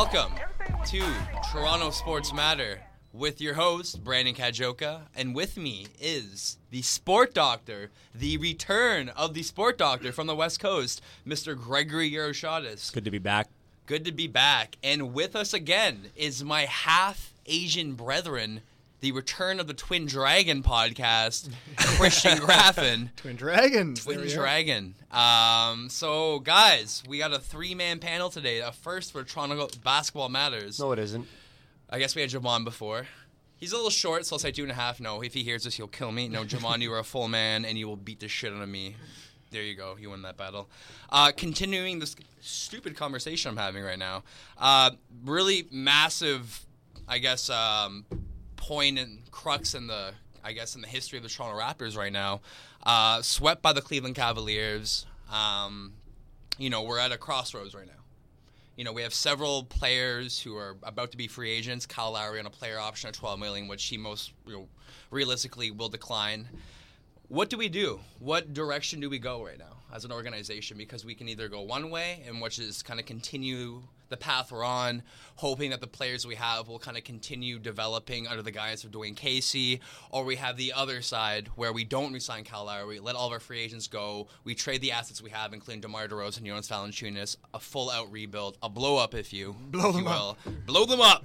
Welcome to Toronto Sports Matter with your host, Brandon Kajoka. And with me is the sport doctor, the return of the sport doctor from the West Coast, Mr. Gregory Yeroshatis. Good to be back. Good to be back. And with us again is my half Asian brethren, the return of the Twin Dragon podcast, Christian Graffin. Twin Dragons. Twin There. Dragon. Um, so, guys, we got a three man panel today. A first for Toronto Basketball Matters. No, it isn't. I guess we had Javon before. He's a little short, so I'll say two and a half. No, if he hears this, he'll kill me. No, Javon, you are a full man, and you will beat the shit out of me. There you go. You win that battle. Uh, continuing this stupid conversation I'm having right now. Uh, really massive, I guess, um, point and crux in the, I guess, in the history of the Toronto Raptors right now. Uh, swept by the Cleveland Cavaliers. Um, you know, we're at a crossroads right now. You know, we have several players who are about to be free agents. Kyle Lowry on a player option at 12 million, which he most you know, realistically will decline. What do we do? What direction do we go right now as an organization? Because we can either go one way, and which is kind of continue the path we're on, hoping that the players we have will kind of continue developing under the guidance of Dwane Casey, or we have the other side where we don't resign Kyle Lowry, let all of our free agents go, we trade the assets we have, including DeMar DeRozan, Jonas Valanciunas, a full-out rebuild, a blow-up, if you blow them you will. blow them up.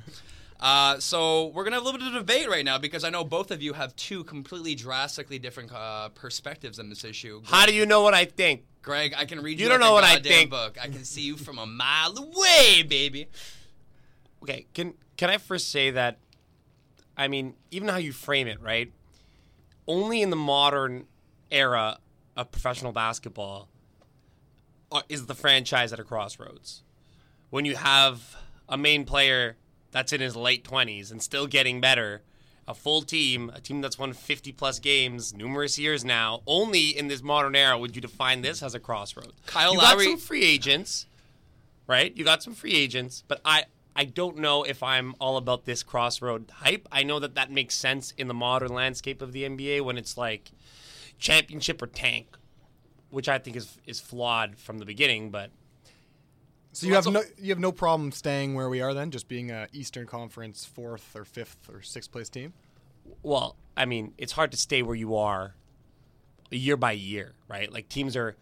Uh, so we're gonna have a little bit of a debate right now because I know both of you have two completely drastically different uh, perspectives on this issue. How do you know what I think? Greg, I can read You you. don't know what I think. Book. I can see you from a mile away, baby. Okay, can can I first say that? I mean, even how you frame it, right? Only in the modern era of professional basketball uh, is the franchise at a crossroads. When you have a main player that's in his late twenties and still getting better, a full team, a team that's won 50 plus games numerous years now, only in this modern era would you define this as a crossroads. Kyle you Lowry- got some free agents, right? You got some free agents, but I I don't know if I'm all about this crossroad hype. I know that that makes sense in the modern landscape of the NBA when it's like championship or tank, which I think is is flawed from the beginning. But So you Well, have no you have no problem staying where we are then, just being a Eastern Conference fourth or fifth or sixth place team. well, I mean, it's hard to stay where you are year by year, right? Like teams are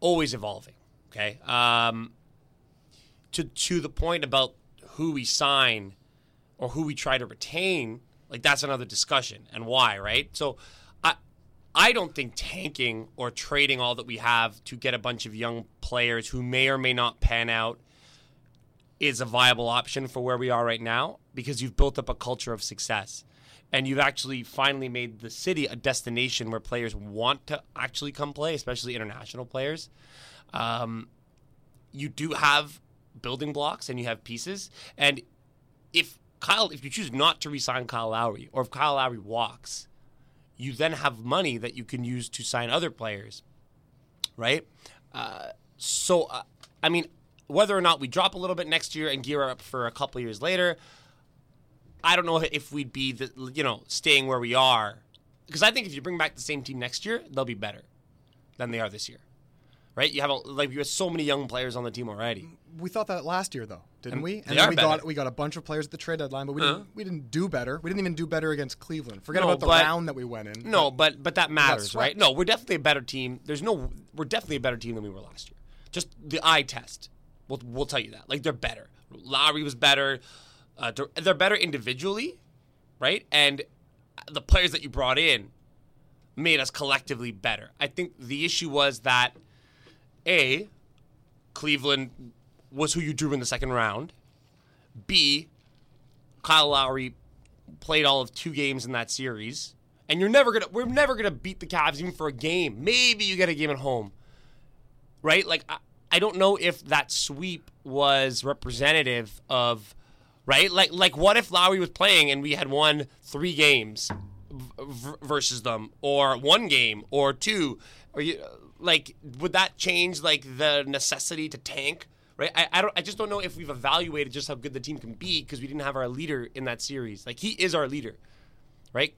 always evolving. Okay. Um, to to the point about who we sign or who we try to retain, like that's another discussion and why, right? So I don't think tanking or trading all that we have to get a bunch of young players who may or may not pan out is a viable option for where we are right now because you've built up a culture of success and you've actually finally made the city a destination where players want to actually come play, especially international players. Um, you do have building blocks and you have pieces. And if Kyle, if you choose not to resign Kyle Lowry, or if Kyle Lowry walks, you then have money that you can use to sign other players, right? Uh, so, uh, I mean, whether or not we drop a little bit next year and gear up for a couple years later, I don't know if we'd be the you know staying where we are, because I think if you bring back the same team next year, they'll be better than they are this year, right? You have a, like you have so many young players on the team already. We thought that last year though, didn't And we? And then we got we got a bunch of players at the trade deadline, but we Uh-huh. didn't we didn't do better. We didn't even do better against Cleveland. Forget No, about the but- round that we went in. No, but but that matters, right? No, we're definitely a better team. There's no, we're definitely a better team than we were last year. Just the eye test, we'll we'll tell you that. Like they're better. Lowry was better. Uh, they're better individually, right? And the players that you brought in, made us collectively better. I think the issue was that a Cleveland was who you drew in the second round. B Kyle Lowry played all of two games in that series, and you're never gonna we're never gonna beat the Cavs even for a game. Maybe you get a game at home, right? Like I, I don't know if that sweep was representative of right. Like like what if Lowry was playing and we had won three games v- versus them, or one game, or two, or you like would that change like the necessity to tank? Right, I, I don't. I just don't know if we've evaluated just how good the team can be because we didn't have our leader in that series. Like he is our leader, right?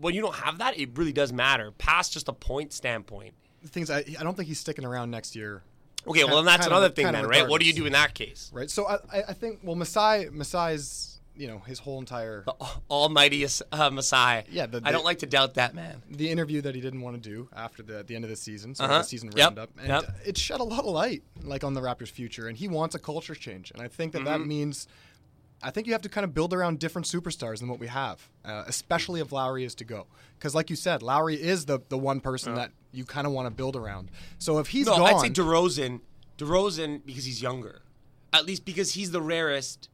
When you don't have that, it really does matter. Past just a point standpoint. The things I, I don't think he's sticking around next year. Okay, well then that's another of- thing then, right? What do you do in that case? Right. So I, I I think well Masai Masai's you know his whole entire Almighty uh, Messiah. Yeah, the- I don't like to doubt that man. the interview that he didn't want to do after the the end of the season, so Uh-huh. the season Yep. roundup, and Yep. it shed a lot of light like on the Raptors' future, and he wants a culture change, and I think that that Mm-hmm. means. I think you have to kind of build around different superstars than what we have, uh, especially if Lowry is to go. Because, like you said, Lowry is the, the one person that you kind of want to build around. So if he's No, gone, I'd say DeRozan. DeRozan because he's younger, at least because he's the rarest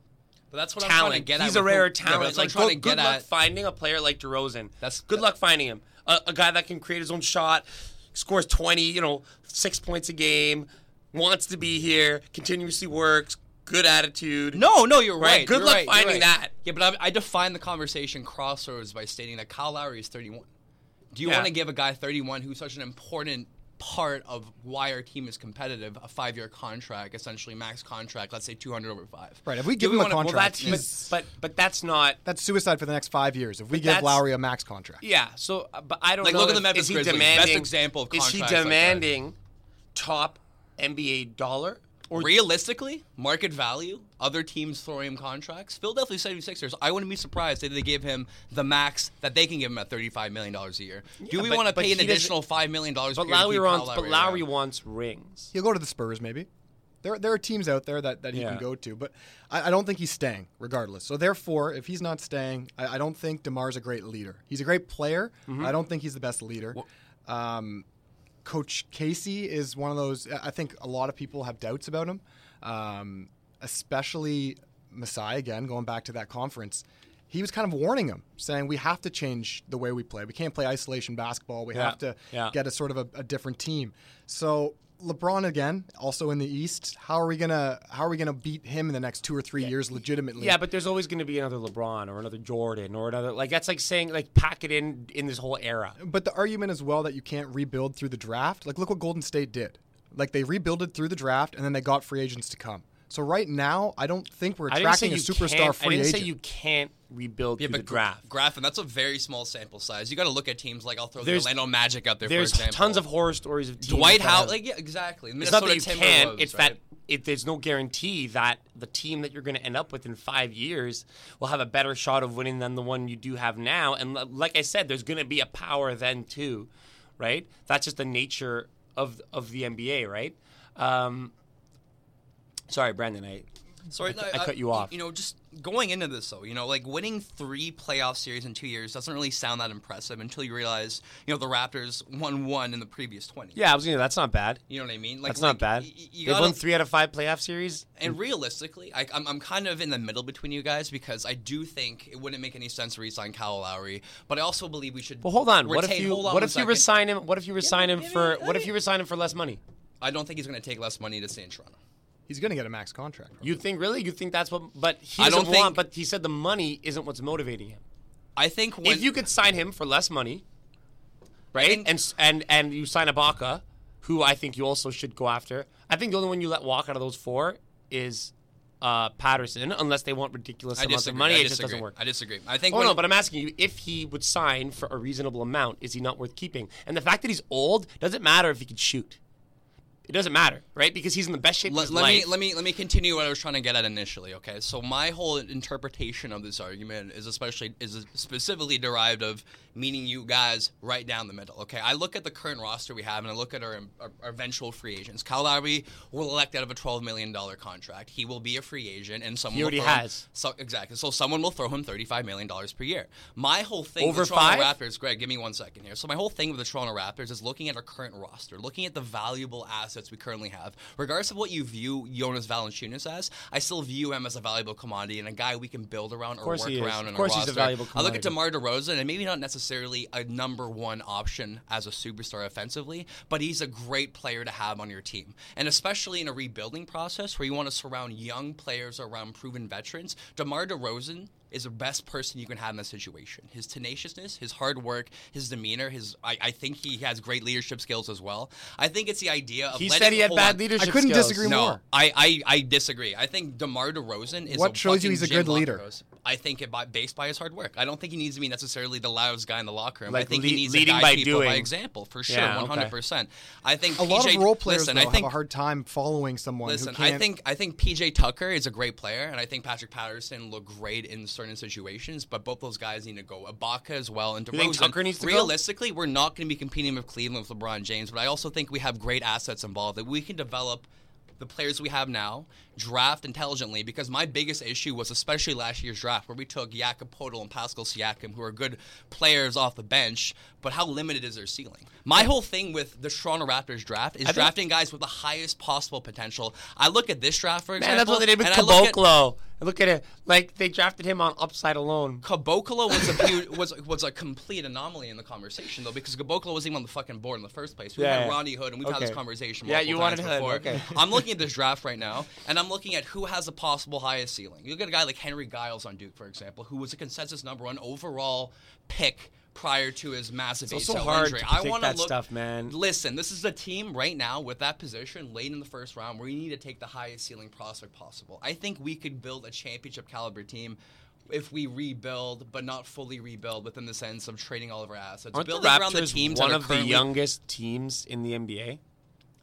But that's what I'm talent. trying to get he's at. a rare who- yeah, talent. that's I'm like trying good, to good luck at. finding a player like DeRozan. That's- good luck finding him. A, a guy that can create his own shot, scores twenty, you know, six points a game, wants to be here, continuously works, good attitude. No, no, you're Right, right. good you're luck right, finding right. that. Yeah, but I, I define the conversation crossroads by stating that Kyle Lowry is 31. Do you Yeah. want to give a guy 31 who's such an important part of why our team is competitive a five-year contract, essentially max contract, let's say 200 over five? right, if we Do give we him a wanna- well, Well, contract, that's but, but but that's not. that's suicide for the next five years. If we give Lowry a max contract, Yeah. So, uh, but I don't Like, know. look at the Memphis is he Grizzlies, best example of Is he contracts like demanding top NBA dollar? Or Realistically, market value, other teams throwing him contracts. Philadelphia 76ers, I wouldn't be surprised if they give him the max that they can give him at $35 million a year. Do we but- want to but pay an he doesn't- additional $5 million a year But to Lowry keep wants. But Lowry Lowry around? wants rings. he'll go to the Spurs maybe. There, there are teams out there that, that he Yeah. can go to, but I, I don't think he's staying regardless. So therefore, if he's not staying, I, I don't think Demar's a great leader. He's a great player. Mm-hmm. I don't think he's the best leader. Um, Coach Casey is one of those. I think a lot of people have doubts about him, um, especially Masai. Again, going back to that conference, he was kind of warning him, saying we have to change the way we play. We can't play isolation basketball. We Yeah. have to Yeah. get a sort of a, a different team. So LeBron again, also in the East. How are we gonna How are we gonna beat him in the next two or three years legitimately? Yeah, but there's always going to be another LeBron or another Jordan or another. Like that's like saying like pack it in in this whole era. But the argument as well that you can't rebuild through the draft. Like, look what Golden State did. Like, they rebuilded through the draft, and then they got free agents to come. So right now, I don't think we're I attracting a superstar can't, free I didn't agent. say you can't rebuild Yeah, but the draft. Graffin, that's a very small sample size. You got to look at teams like I'll throw There's- the Orlando Magic out there. There's for example. tons of horror stories of teams Dwight Howard. Like yeah, exactly. It's not that you can't. It's right? that it, there's no guarantee that the team that you're going to end up with in five years will have a better shot of winning than the one you do have now. And li- like I said, there's going to be a power then too, right? That's just the nature of of the NBA, right? Um, sorry, Brandon. I Sorry, I uh, cut you off. You know, just going into this though, you know, like winning three playoff series in two years doesn't really sound that impressive until you realize, you know, the Raptors won one in the previous twenty. yeah, I was going to. That's not bad. You know what I mean? Like That's not like, bad. y- You They've won three out of five playoff series. and realistically, I, I'm, I'm kind of in the middle between you guys because I do think it wouldn't make any sense to resign Kyle Lowry, but I also believe we should. Well, hold on. What if you what if you resign him? What if you resign him give me- for let what if you resign him for less money? I don't think he's going to take less money to stay in Toronto. He's going to get a max contract. You think really? You think that's what? But he I doesn't don't think- want. But he said the money isn't what's motivating him. I think when if you could sign him for less money, right? think- and and and you sign Ibaka, who I think you also should go after. I think the only one you let walk out of those four is uh, Patterson, unless they want ridiculous I amounts disagree. of money. I it disagree. just doesn't work. I disagree. I think. Oh no, but I'm asking you if he would sign for a reasonable amount. Is he not worth keeping? And the fact that he's old doesn't matter if he could shoot. It doesn't matter, right? Because he's in the best shape let, let me let me let me continue what I was trying to get at initially. Okay, so my whole interpretation of this argument is especially is specifically derived of meaning you guys right down the middle. Okay, I look at the current roster we have and I look at our, our, our eventual free agents. Kyle Lowry will elect out of a twelve million dollar contract. He will be a free agent, and someone He already will throw him- has. so exactly. So someone will throw him thirty five million dollars per year. My whole thing Over with the Toronto five? Raptors, Greg, give me one second here. So my whole thing with the Toronto Raptors is looking at our current roster, looking at the valuable assets we currently have. Regardless of what you view Jonas Valanciunas as, I still view him as a valuable commodity and a guy we can build around or work around Of course our he's a valuable I look at commodity. DeMar DeRozan, and maybe not necessarily a number one option as a superstar offensively, but he's a great player to have on your team. And especially in a rebuilding process where you want to surround young players around proven veterans, DeMar DeRozan is the best person you can have in that situation. His tenaciousness, his hard work, his demeanor, his I, I think he has great leadership skills as well. I think it's the idea of he letting- said he had bad on. leadership. I couldn't skills. disagree No, more. I, I, I disagree. I think DeMar DeRozan is What a shows you he's a Jim good leader? Buckros. I think it by, based by his hard work. I don't think he needs to be necessarily the loudest guy in the locker room. Like I think lead- he needs leading to by guide people by doing. example for sure, Yeah, one okay. hundred percent. I think A lot of role players listen, though, I think have a hard time following someone Listen, who I can't. think I think PJ Tucker is a great player, and I think Patrick Patterson looked great in certain situations. But both those guys need to go. Ibaka as well, and You think DeRozan. Tucker needs to go? Realistically, we're not going to be competing with Cleveland with LeBron James, but I also think we have great assets involved that we can develop. The players we have now draft intelligently because my biggest issue was especially last year's draft where we took Jakob Poeltl and Pascal Siakam who are good players off the bench, but how limited is their ceiling? My whole thing with the Toronto Raptors draft is think- drafting guys with the highest possible potential. I look at this draft for example. Man, that's what they did with Caboclo. Look at it. Like they drafted him on upside alone. Caboclo was a pu- was was a complete anomaly in the conversation though because Caboclo wasn't even on the fucking board in the first place. We Yeah, had. Rodney Hood and we've had this conversation Yeah, you wanted Hood, before. okay. I'm looking at this draft right now and I'm looking at who has a possible highest ceiling. You look at a guy like Harry Giles on Duke, for example, who was a consensus number one overall pick prior to his massive It's ACL hard injury. I want to look stuff, man. Listen, this is a team right now with that position late in the first round where you need to take the highest ceiling prospect possible. I think we could build a championship caliber team if we rebuild, but not fully rebuild within the sense of trading all of our assets. Aren't the Building around the Raptors teams one of the youngest teams in the NBA?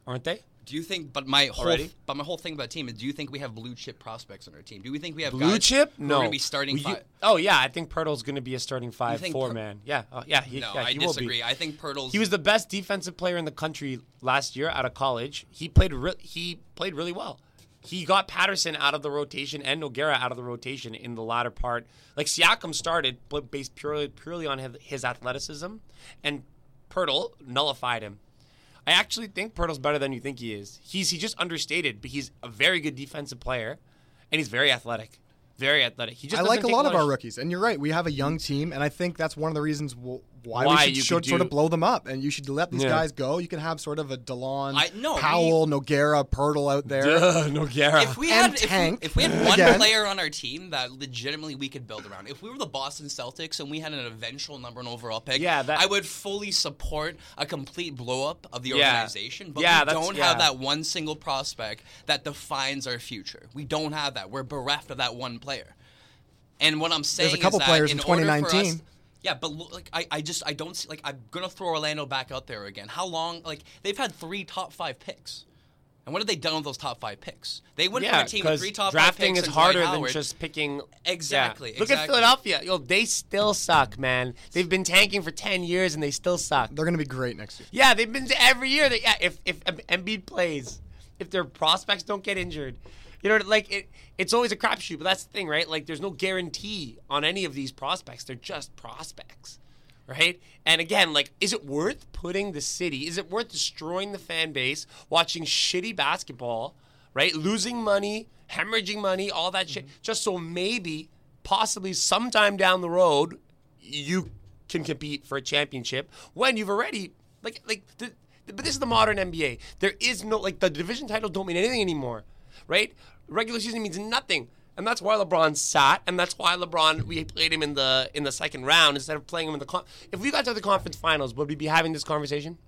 Aren't they? Do you think? But my whole, Already? but my whole thing about team is: Do you think we have blue chip prospects on our team? Do we think we have Blue guys chip? who are No. going to be starting Will you- five? oh yeah, I think Poeltl's going to be a starting five think four man. Yeah, uh, yeah, he, No, yeah, I he will be. disagree. I think Poeltl's. He was the best defensive player in the country last year out of college. He played re- he played really well. He got Patterson out of the rotation and Nogueira out of the rotation in the latter part. Like Siakam started but based purely purely on his, his athleticism, and Poeltl nullified him. I actually think Poeltl's better than you think he is. He's he just understated, but he's a very good defensive player, and he's very athletic. Very athletic. He just I like a lot of our rookies, and you're right. We have a young team, and I think that's one of the reasons w- why, Why we you should, could should sort of blow them up, and you should let these Yeah. guys go. You can have sort of a Delon, I- no, we- Powell, Nogueira, Poeltl out there. Duh, Nogueira. If we And had if we, Tank, if we had one again. player on our team that legitimately we could build around, if we were the Boston Celtics and we had an eventual number one overall pick, Yeah, that- I would fully support a complete blow up of the Yeah. organization. But Yeah, we don't yeah. have that one single prospect that defines our future. We don't have that. We're bereft of that one player. And what I'm saying There's a couple is that players in in order for us- 2019. Yeah, but look, like I, I just I don't see like I'm gonna throw Orlando back out there again. How long? Like they've had three top five picks, and what have they done with those top five picks? They went Yeah, from a team with because three top drafting five picks is and Dwight harder than just picking. Exactly, Yeah. Look at. Philadelphia. Yo, they still suck, man. They've been tanking for ten years and they still suck. They're going to be great next year. Yeah, they've been to every year. They, yeah, if if Embiid plays, if their prospects don't get injured, you know, like it, it's always a crapshoot. But that's the thing, right? Like, there's no guarantee on any of these prospects. They're just prospects, right? And again, like, is it worth putting the city? Is it worth destroying the fan base, watching shitty basketball, right? Losing money, hemorrhaging money, all that shit, mm-hmm. just so maybe, possibly, sometime down the road, you can compete for a championship when you've already like like the, but this is the modern NBA. There is no like the division titles don't mean anything anymore, right? Regular season means nothing. And that's why LeBron sat, and that's why LeBron we played him in the in the second round instead of playing him in the con- if we got to the conference finals, would we be having this conversation?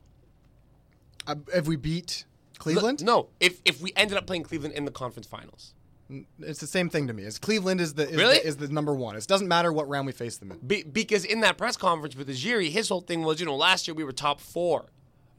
Uh, if we beat Cleveland, No, if if we ended up playing Cleveland in the conference finals. it's the same thing to me. As Cleveland is the is, Really? the is the number one. It doesn't matter what round we face them in. Be, because in that press conference with Ujiri, his whole thing was, you know, last year we were top four.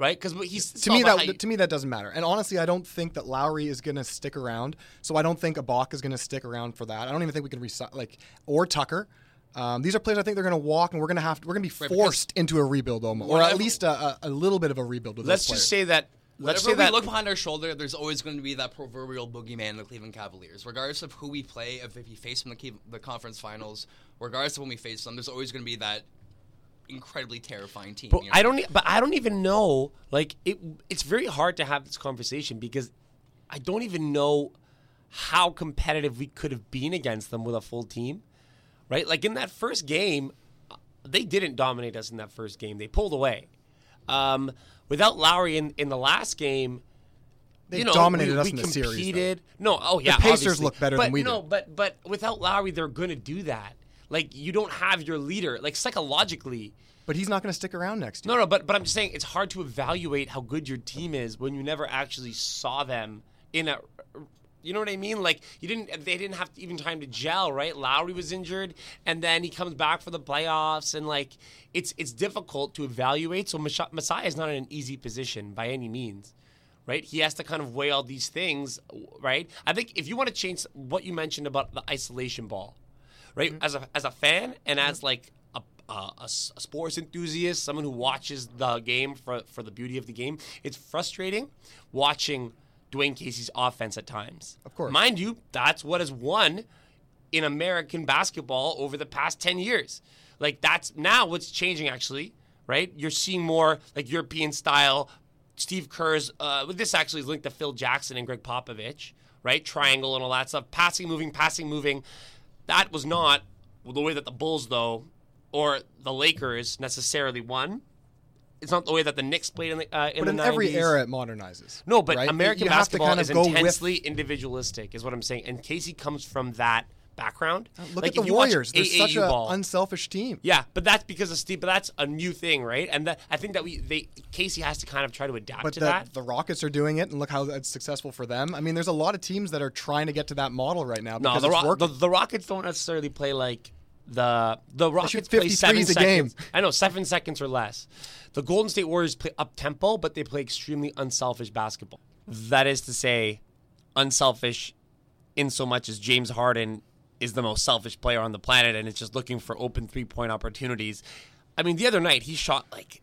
Right? Because he's to me that to me that doesn't matter. And honestly, I don't think that Lowry is going to stick around. So I don't think Ibaka is going to stick around for that. I don't even think we can resign like or Tucker. Um, these are players I think they're going to walk, and we're going to have to, we're going to be Right, forced into a rebuild, almost, or at least a, a, a little bit of a rebuild with let's just say that. Let's Whenever say we that. look behind our shoulder, there's always going to be that proverbial boogeyman in the Cleveland Cavaliers. Regardless of who we play, if, if we face them in the, Cleve- the conference finals, regardless of when we face them, there's always going to be that incredibly terrifying team. But you know? I don't. But I don't even know. Like it. It's very hard to have this conversation because I don't even know how competitive we could have been against them with a full team, right? Like in that first game, uh, they didn't dominate us in that first game. They pulled away. Um, without Lowry in in the last game. They you know, dominated we, us we in the series, though. competed. No, oh yeah, Pacers obviously. look better but than we no, do. but but without Lowry, they're going to do that. Like you don't have your leader. Like psychologically, But he's not going to stick around next year. no, no, but but I'm just saying it's hard to evaluate how good your team is when you never actually saw them in a. You know what I mean? Like you didn't. They didn't have even time to gel, right? Lowry was injured, and then he comes back for the playoffs, and like it's it's difficult to evaluate. So Messiah is not in an easy position by any means, right? He has to kind of weigh all these things, right? I think if you want to change what you mentioned about the isolation ball, right? As a as a fan and as like a a sports enthusiast, someone who watches the game for for the beauty of the game, it's frustrating watching Dwane Casey's offense at times. Of course. mind you, that's what has won in American basketball over the past ten years. Like that's now what's changing actually, right? You're seeing more like European style. Steve Kerr's. Uh, this actually is linked to Phil Jackson and Gregg Popovich, right? Triangle and all that stuff. Passing, moving, passing, moving. That was not the way that the Bulls, though, or the Lakers necessarily won. It's not the way that the Knicks played in the uh, in But the in every era, it modernizes. No, but right? American you basketball kind of is with- intensely individualistic, is what I'm saying. And Casey comes from that background. Uh, look Like, at the if you watch Warriors. They're such an unselfish team. yeah, but that's because of Steve. But that's a new thing, right? And that I think that we they Casey has to kind of try to adapt But to the, that. the Rockets are doing it, and look how it's successful for them. I mean, there's a lot of teams that are trying to get to that model right now No, because the, Ro- the the Rockets don't necessarily play like the the Rockets play 50 seven seconds. game. I know seven seconds or less. The Golden State Warriors play up tempo, but they play extremely unselfish basketball. That is to say, unselfish in so much as James Harden is the most selfish player on the planet and is just looking for open three point opportunities. I mean, the other night he shot like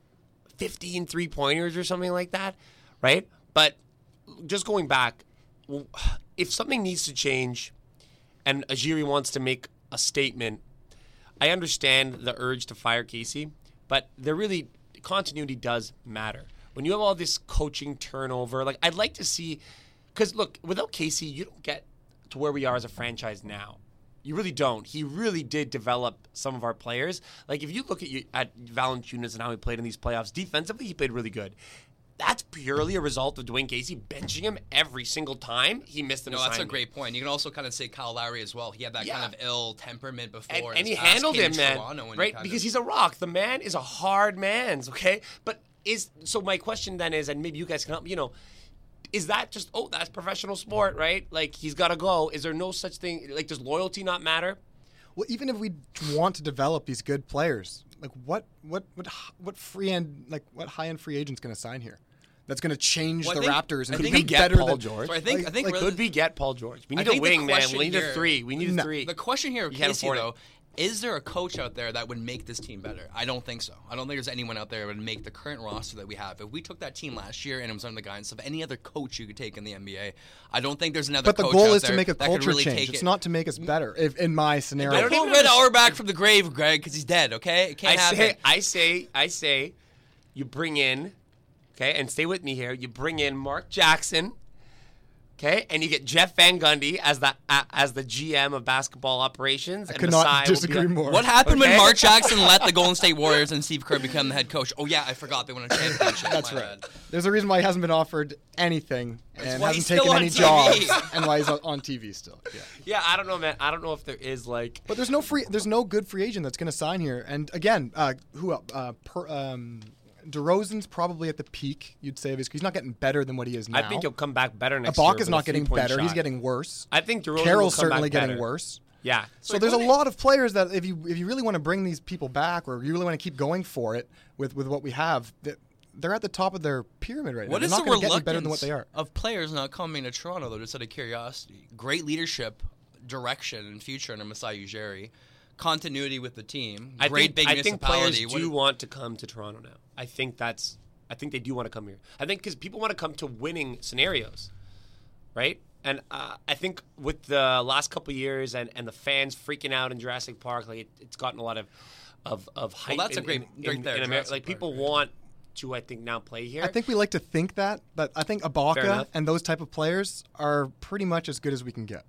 15 three pointers or something like that, right? But just going back, if something needs to change and Ujiri wants to make a statement, I understand the urge to fire Casey, but there really continuity does matter. When you have all this coaching turnover, like I'd like to see, because look, without Casey, you don't get to where we are as a franchise now. You really don't. He really did develop some of our players. Like if you look at you at Valanciunas and how he played in these playoffs, defensively he played really good. That's purely a result of Dwane Casey benching him every single time he missed an No, that's a great point. You can also kind of say Kyle Lowry as well. He had that Yeah. kind of ill temperament before, and, and he handled him, man. And he Right, because of- he's a rock. The man is a hard man's. Okay, but is so. My question then is, and maybe you guys can help. You know, is that just oh, that's professional sport, right? Like he's got to go. Is there no such thing? Like does loyalty not matter? Well, even if we want to develop these good players, like what what what what free end like what high end free agent's going to sign here? That's going to change Well, the think- Raptors and think be we get better Paul than George. So I think Like- I think like, really- Could we get Paul George? We need a think wing, man. We need a three. We need a No. three. The question here, can't Casey, afford though, is there a coach out there that would make this team better? I don't think so. I don't think there's anyone out there that would make the current roster that we have. If we took that team last year and it was under the guidance of any other coach you could take in the NBA, I don't think there's another. But the coach goal out is to there make a that could culture really change. take It's it. not to make us better. If in my scenario, Don't don't pull even Red understand- Auerbach from the grave, Greg, because he's dead. Okay, it can't I happen. say, I say, I say, you bring in, okay, and stay with me here. You bring in Mark Jackson, okay, and you get Jeff Van Gundy as the uh, as the GM of basketball operations. I and could not disagree on- more. What happened when Mark Jackson let the Golden State Warriors and Steve Kerr become the head coach? Oh yeah, I forgot they won a championship. That's My right. bad. There's a reason why he hasn't been offered anything and hasn't taken any TV. jobs, and why he's on- on TV still. Yeah. Yeah, I don't know, man. I don't know if there is like. But there's no free. There's no good free agent that's going to sign here. And again, uh, who else? Uh, per, um, DeRozan's probably at the peak. You'd say of his. He's not getting better than what he is now. I think he'll come back better next year. Ibaka's with a not getting three-point better. He's getting worse. I think DeRozan Carroll's will come certainly back getting better. worse. Yeah. So there's a lot of players that if you if you really want to bring these people back or you really want to keep going for it with with what we have, that they're at the top of their pyramid right What now. is They're the not going to get reluctance better than what they are. of players not coming to Toronto though? Just out of curiosity, great leadership, direction, and future under Masai Ujiri, continuity with the team, I great think, big I think players. What- do want to come to Toronto now. I think that's. I think they do want to come here. I think because people want to come to winning scenarios, right? And uh, I think with the last couple of years and, and the fans freaking out in Jurassic Park, like it, it's gotten a lot of of of hype. that's a in- great- in, right in- there, in America. Jurassic Like people right. want to, I think, now play here. I think we like to think that, but I think Fair Ibaka and those type of players are pretty much as good as we can get.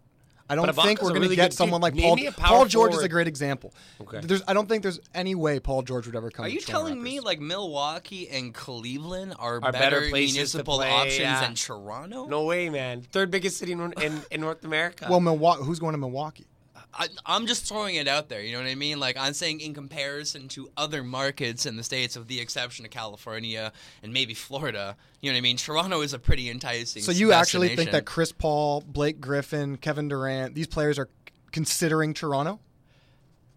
I don't But think Ibaka's we're a going really to get good someone team. like Name Paul. me a power Paul George is a great example. Okay. There's, I don't think there's any way Paul George would ever come. Are to you Toronto telling me Raptors. like Milwaukee and Cleveland are, Are better, better places to municipal play, options yeah. than Toronto? no way, man. Third biggest city in, in, in North America. Well, Milwaukee. Who's going to Milwaukee? I, I'm just throwing it out there. You know what I mean? Like I'm saying, in comparison to other markets in the states, with the exception of California and maybe Florida, you know what I mean? Toronto is a pretty enticing. So you actually think that Chris Paul, Blake Griffin, Kevin Durant, these players are considering Toronto?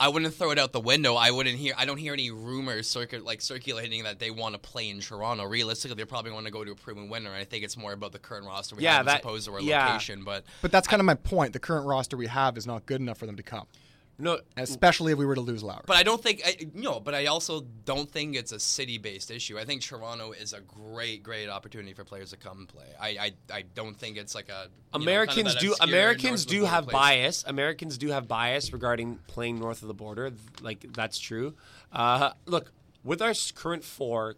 I wouldn't throw it out the window. I wouldn't hear. I don't hear any rumors like circulating that they want to play in Toronto. Realistically, they probably want to go to a proven winner. I think it's more about the current roster we Yeah, have that- as opposed to our yeah. location. But But that's kind of my point. The current roster we have is not good enough for them to come, no, especially if we were to lose Lowry. But I don't think I, no. But I also don't think it's a city-based issue. I think Toronto is a great, great opportunity for players to come and play. I, I, I don't think it's like a you know, kind of Americans do Americans north of the do have place. bias. Americans do have bias regarding playing north of the border. Like that's true. Uh, look, with our current four,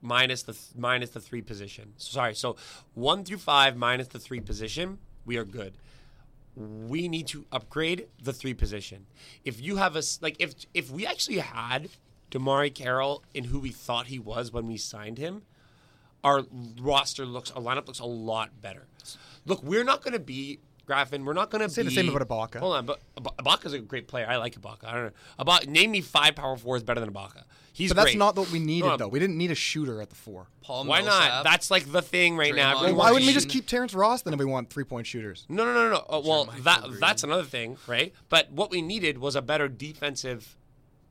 minus the th- minus the three position. Sorry, so one through five minus the three position, we are good. We need to upgrade the three position. If you have a like, if if we actually had DeMarre Carroll in who we thought he was when we signed him, our roster looks, our lineup looks a lot better. Look, we're not going to be Graffin. We're not going to Say be the same about Ibaka. Hold on, but Ibaka's a great player. I like Ibaka. I don't know. Ibaka, name me five power fours better than Ibaka. He's But that's great. not what we needed, No, though. We didn't need a shooter at the four. Paul Why Millsap. not? That's like the thing right now. Well, why wouldn't we just keep Terrence Ross then if we want three point shooters? No, no, no, no. Uh, well, Michael that Green. that's another thing, right? But what we needed was a better defensive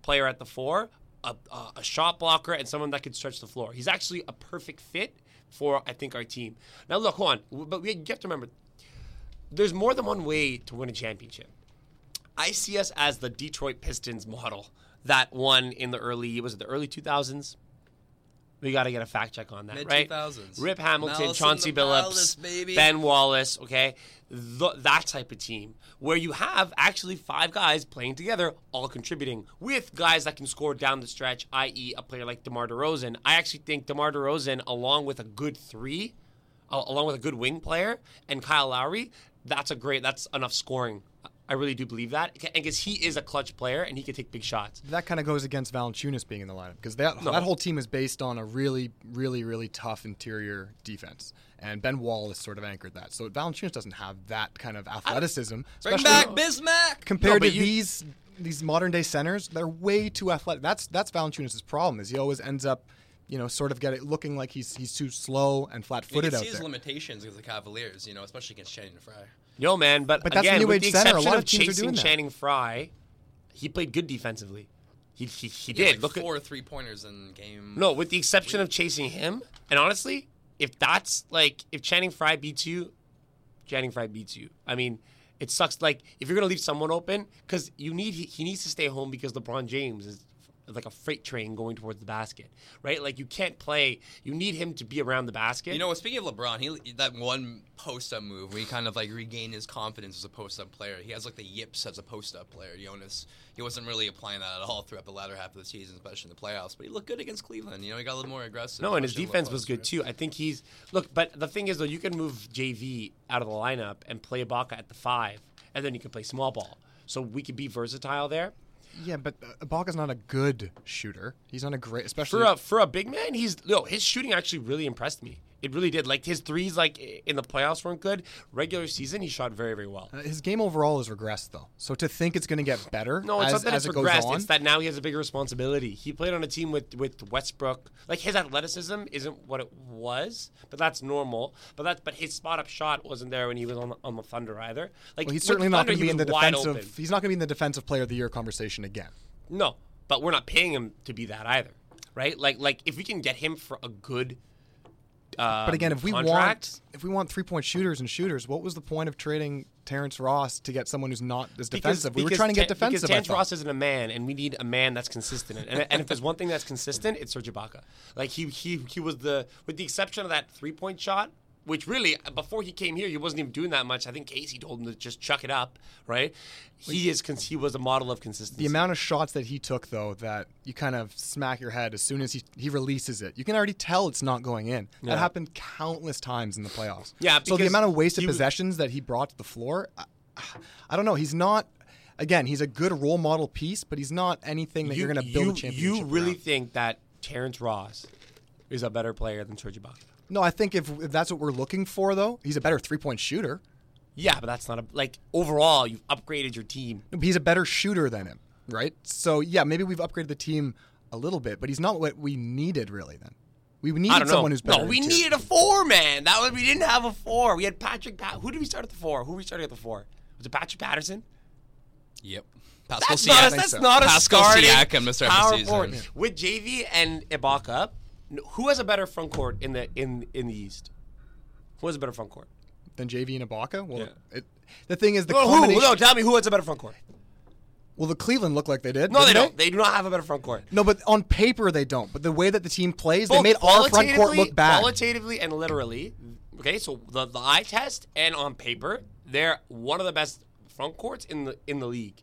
player at the four, a, a, a shot blocker, and someone that could stretch the floor. He's actually a perfect fit for I think our team. Now, look, hold on, but we you have to remember, there's more than one way to win a championship. I see us as the Detroit Pistons model that won in the early was it the early 2000s? We got to get a fact check on that, right? Mid-2000s. Rip Hamilton, Malice Chauncey Billups. Ben Wallace, okay? Th- that type of team where you have actually five guys playing together, all contributing with guys that can score down the stretch, i.e., a player like DeMar DeRozan. I actually think DeMar DeRozan, along with a good three, uh, along with a good wing player, and Kyle Lowry, that's a great, that's enough scoring. I really do believe that. And because he is a clutch player and he can take big shots. That kind of goes against Valanciunas being in the lineup because that that whole team is based on a really, really, really tough interior defense, and Ben Wallace sort of anchored that. So Valanciunas doesn't have that kind of athleticism, Bring back Bismack. compared No, to you- these these modern day centers. They're way too athletic. That's that's Valanciunas' problem is he always ends up, you know, sort of get it looking like he's he's too slow and flat You footed can out see his there. limitations against the Cavaliers, you know, especially against Channing Frye. Yo, man, but, But that's the again, new with age the center. A exception lot of of teams are chasing doing that. Channing Frye, he played good defensively. He he, he He had, did. like Look at four three pointers in game. no, with the exception of chasing him. And honestly, if that's like if Channing Frye beats you, Channing Frye beats you. I mean, it sucks. Like if you're gonna leave someone open, because you need he, he needs to stay home because LeBron James is like a freight train going towards the basket, right? Like you can't play. You need him to be around the basket. You know, speaking of LeBron, he that one post up move where he kind of like regained his confidence as a post up player. He has like the yips as a post up player. Jonas, he wasn't really applying that at all throughout the latter half of the season, especially in the playoffs. But he looked good against Cleveland. You know, he got a little more aggressive. No, and his defense was good too. I think he's look, but the thing is though, you can move JV out of the lineup and play Ibaka at the five, and then you can play small ball. So we could be versatile there. Yeah, but uh, Ibaka's not a good shooter. He's not a great, especially For a for a big man, he's no his shooting actually really impressed me. It really did. Like his threes, like in the playoffs weren't good. Regular season, he shot very very well. Uh, His game overall has regressed, though. So to think it's going to get better No, it's as, not that as it's it goes regressed. on, It's that now he has a bigger responsibility. He played on a team with with Westbrook. Like his athleticism isn't what it was, but that's normal. But that's but his spot up shot wasn't there when he was on the, on the Thunder either. Like well, he's certainly not going to be in the defensive. open. He's not going to be in the defensive player of the year conversation again. No, but we're not paying him to be that either. right? Like like if we can get him for a good. Um, But again, if we contract, want if we want three point shooters and shooters, what was the point of trading Terrence Ross to get someone who's not as defensive? we were trying to get defensive. Because Terrence. Ross isn't a man, and we need a man that's consistent. And, and if there's one thing that's consistent, it's Serge Ibaka. Like he he he was the with the exception of that three point shot, which really before he came here, he wasn't even doing that much. I think Casey told him to just chuck it up, right? He is he was a model of consistency. The amount of shots that he took, though, that you kind of smack your head as soon as he, he releases it. You can already tell it's not going in. Yeah. That happened countless times in the playoffs. Yeah, So the amount of wasted possessions that he brought to the floor, I, I don't know. He's not. Again, he's a good role model piece, but he's not anything that you, are going to build you, a championship. You really around. think that Terrence Ross is a better player than Serge Ibaka? No, I think if, if that's what we're looking for, though, he's a better three point shooter. Yeah, but that's not a like overall. You've upgraded your team. He's a better shooter than him, right? So yeah, maybe we've upgraded the team a little bit, but he's not what we needed really. Then we needed don't know. someone who's better. no, we too. needed a four man. That was we didn't have a four. We had Patrick. Pat- who did we start at the four? Who were we starting at the four? Was it Patrick Patterson? Yep. Pascal That's not. A, Siakam. that's so. not a Pascal starting Siakam to start the power season. forward. with JV and Ibaka. N- Who has a better front court in the in in the East? Who has a better front court? than JV and Ibaka. Well, Yeah. it, the thing is the Well, who? combination. No, tell me who has a better front court. Well, the Cleveland look like they did. No, they didn't don't. They do not have a better front court. No, but on paper they don't. But the way that the team plays, they made our front court qualitatively- look bad. Qualitatively and literally. Okay, so the the eye test and on paper, they're one of the best front courts in the in the league.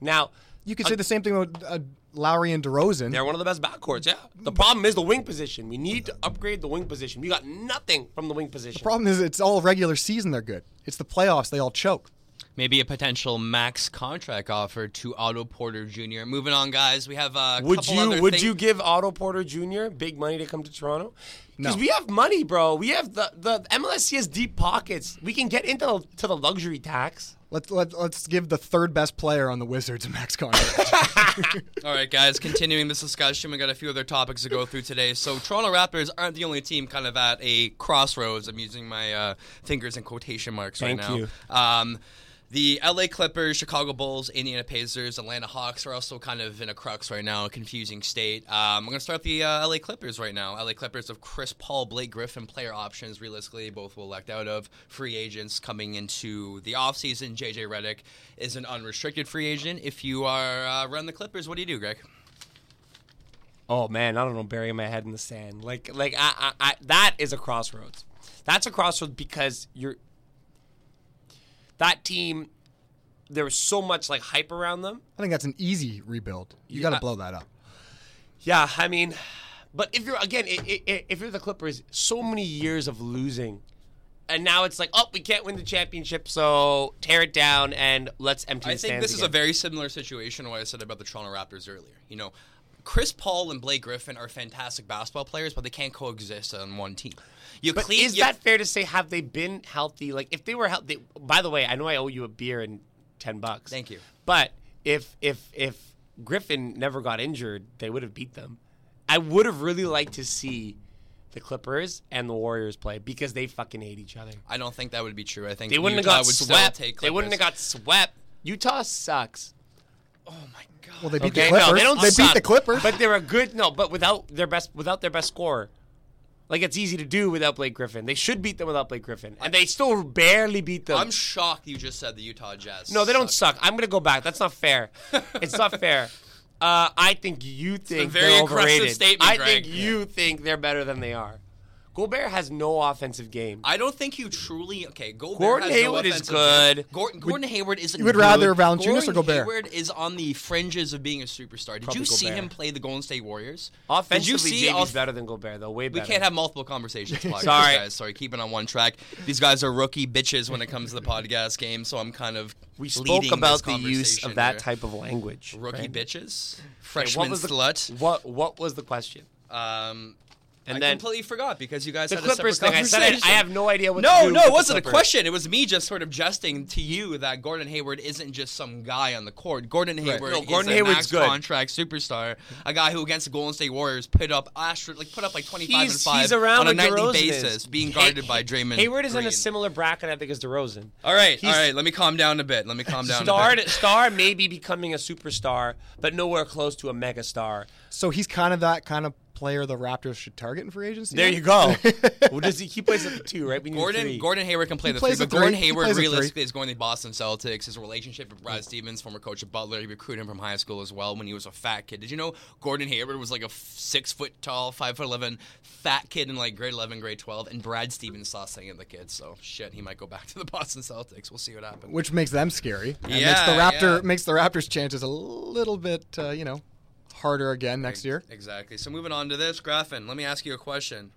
Now, You could say the same thing about uh, Lowry and DeRozan. they're one of the best backcourts. Yeah. The problem is the wing position. We need to upgrade the wing position. We got nothing from the wing position. The Problem is, it's all regular season. They're good. It's the playoffs they all choke. Maybe a potential max contract offer to Otto Porter Jr. Moving on, guys. We have a Would couple you other would thing- you give Otto Porter Jr. big money to come to Toronto? Because No. we have money, bro. We have the the MLSE has deep pockets. We can get into the, to the luxury tax. Let's let, let's give the third best player on the Wizards a max contract. All right, guys. Continuing this discussion, we got a few other topics to go through today. So, Toronto Raptors aren't the only team kind of at a crossroads. I'm using my uh, fingers in quotation marks Thank right now. you. Um, the LA Clippers, Chicago Bulls, Indiana Pacers, Atlanta Hawks are also kind of in a crux right now, a confusing state. Um, I'm going to start the uh, LA Clippers right now. LA Clippers of Chris Paul, Blake Griffin, player options, realistically, both will elect out of. Free agents coming into the offseason. JJ Redick is an unrestricted free agent. If you are uh, run the Clippers, what do you do, Greg? Oh man, I don't know, burying my head in the sand. Like like I, I, I that is a crossroads. That's a crossroads because you're that team. There was so much like hype around them. I think that's an easy rebuild. You got to blow that up. Yeah, I mean, but if you're again, i i if you're the Clippers, so many years of losing, and now it's like, oh, we can't win the championship, so tear it down and let's empty. I think stands this is a very similar situation to what I said about the Toronto Raptors earlier. You know, Chris Paul and Blake Griffin are fantastic basketball players, but they can't coexist on one team. You But clean, is you- that fair to say? Have they been healthy? Like, if they were healthy. By the way, I know I owe you a beer and ten bucks. Thank you. But if if if Griffin never got injured, they would have beat them. I would have really liked to see the Clippers and the Warriors play because they fucking hate each other. I don't think that would be true. I think They wouldn't Utah have got would swept. They wouldn't have got swept. Utah sucks. Oh my god. Well, they beat Okay, the Clippers. no, they don't they suck. beat the Clippers. but they're a good no. But without their best, without their best scorer, like it's easy to do without Blake Griffin. They should beat them without Blake Griffin, and they still barely beat them. I'm shocked you just said the Utah Jazz. no, they don't suck. suck. I'm gonna go back. That's not fair. it's not fair. Uh, I think you think very they're aggressive overrated. statement, I Greg. think you think they're better than they are. Gobert has no offensive game. I don't think you truly okay. Gobert Gordon has no Hayward is good. game. Gordon, Gordon Hayward isn't. you would good. rather Valanciunas or Gordon Gobert? Hayward is on the fringes of being a superstar. Did Probably you see him play the Golden State Warriors? Offensively, Did you see? JV's off- better than Gobert, though. Way better. We can't have multiple conversations. podcast, Sorry. guys. Sorry, keeping on one track. These guys are rookie bitches when it comes to the podcast game, so I'm kind of We spoke about this the use of that here. type of language. rookie right? bitches, Okay, freshman what was the slut. What What was the question? Um, And I then completely forgot because you guys the had Clippers a separate thing. I said I, conversation. I have no idea what. no, to do no, with it wasn't a question. It was me just sort of jesting to you that Gordon Hayward isn't just some guy on the court. Gordon Hayward No, is Gordon a Hayward's max good. contract superstar, a guy who against the Golden State Warriors put up astro- like put up like 25 and 5 he's around on a like nightly DeRozan basis, is. being Hay- guarded by Draymond. Hayward is in a similar bracket, I think, as DeRozan. All right, He's- all right. Let me calm down a bit. Let me calm down. Star, a bit. star, maybe becoming a superstar, but nowhere close to a megastar. So he's kind of that kind of player the Raptors should target in free agency? There you go. well, does he, he plays at the two, right? We need Gordon three. Gordon Hayward can play He the three, but Gordon three. He Hayward plays a three. realistically is going to the Boston Celtics. His relationship with Brad Stevens, former coach of Butler, he recruited him from high school as well when he was a fat kid. Did you know Gordon Hayward was like a f- six foot tall, five foot eleven, fat kid in like grade eleven, grade twelve, and Brad Stevens saw saying of the kid. So shit, he might go back to the Boston Celtics. We'll see what happens. Which makes them scary. And makes the Raptor yeah. makes the Raptors' chances a little bit, uh, you know, harder again next year. Exactly. So moving on to this, Graffin, let me ask you a question.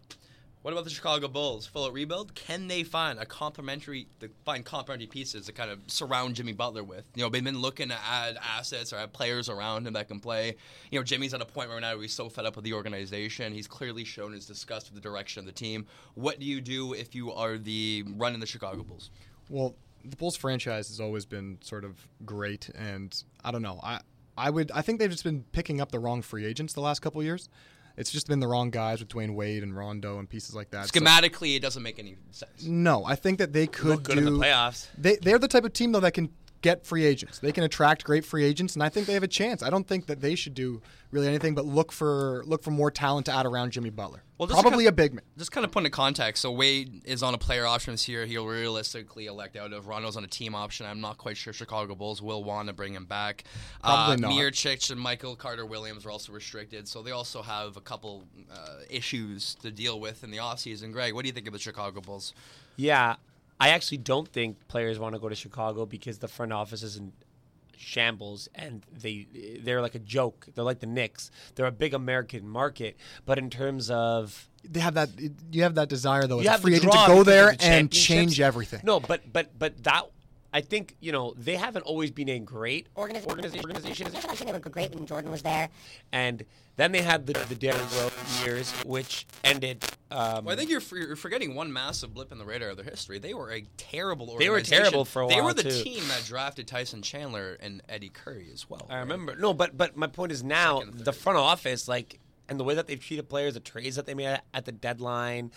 What about the Chicago Bulls? Full rebuild? Can they find a complementary, find complementary pieces to kind of surround Jimmy Butler with? You know, they've been looking to add assets or add players around him that can play. You know, Jimmy's at a point right now where he's so fed up with the organization. He's clearly shown his disgust with the direction of the team. What do you do if you are the running the Chicago Bulls? Well, the Bulls franchise has always been sort of great, and I don't know. I I would I think they've just been picking up the wrong free agents the last couple of years. It's just been the wrong guys with Dwyane Wade and Rondo and pieces like that. So- Schematically, it doesn't make any sense. no, I think that they could Look good do in the playoffs. They they're the type of team though that can get free agents. They can attract great free agents, and I think they have a chance. I don't think that they should do really anything but look for look for more talent to add around Jimmy Butler. Well, Probably kind- a big man. Just kind of put in context. So Wade is on a player option this year. He'll realistically elect out of Rondo's on a team option. I'm not quite sure Chicago Bulls will want to bring him back. Probably uh, not. Mirotic and Michael Carter Williams are also restricted, so they also have a couple uh, issues to deal with in the offseason. Greg, what do you think of the Chicago Bulls? Yeah, I actually don't think players want to go to Chicago because the front office is in shambles and they they're like a joke. They're like the Knicks. They're a big American market, but in terms of They have that. You have that desire though as a free agent to go there the and change everything. No, but but but that I think you know they haven't always been a great Organiz- organization. organization. They were great when Jordan was there. and then they had the the Derrick Rose years, which ended. Um, Well, I think you're, you're forgetting one massive blip in the radar of their history. They were a terrible organization. They were terrible for a while. They were the too. team that drafted Tyson Chandler and Eddie Curry as well. I remember. No, but but my point is now the front office, like, and the way that they've treated players, the trades that they made at the deadline.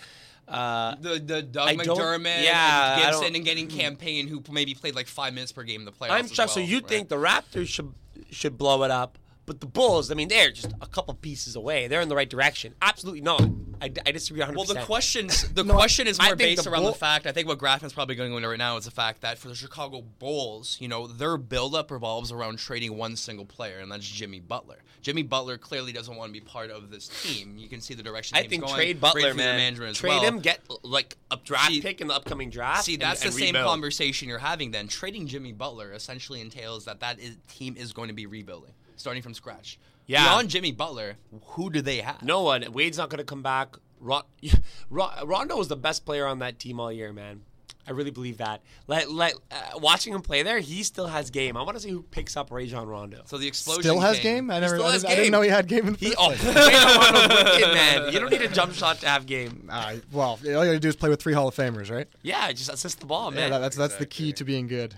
Uh, The the Doug I McDermott, yeah, and Gibson, and getting Cam Payne who maybe played like five minutes per game in the playoffs. I'm shocked. so you right? think the Raptors should should blow it up, but the Bulls, I mean, they're just a couple pieces away. They're in the right direction. Absolutely not. I, I disagree 100. Well, the questions the question is more based the around Bull- the fact. I think what Grafton's probably going into right now is the fact that for the Chicago Bulls, you know, their buildup revolves around trading one single player, and that's Jimmy Butler. Jimmy Butler clearly doesn't want to be part of this team. You can see the direction. I think going. trade Butler, man. Trade well. him, get like a draft See- pick in the upcoming draft. See, that's and the same rebuild. conversation you're having. Then trading Jimmy Butler essentially entails that that is, team is going to be rebuilding, starting from scratch. Yeah. Beyond Jimmy Butler, who do they have? No one. Wade's not going to come back. Ron, Ron, Rondo was the best player on that team all year, man. I really believe that. Let, let, uh, watching him play there, he still has game. I want to see who picks up Rajon Rondo. So the explosion Still has came- game. I He never. still I has didn't, I didn't know he had game in the He, first oh, place. Rajon Rondo's wicked, man. You don't need a jump shot to have game. Uh, well, all you gotta do is play with three Hall of Famers, right? Yeah, just assist the ball, Yeah, man. that, that's that's the key to being good.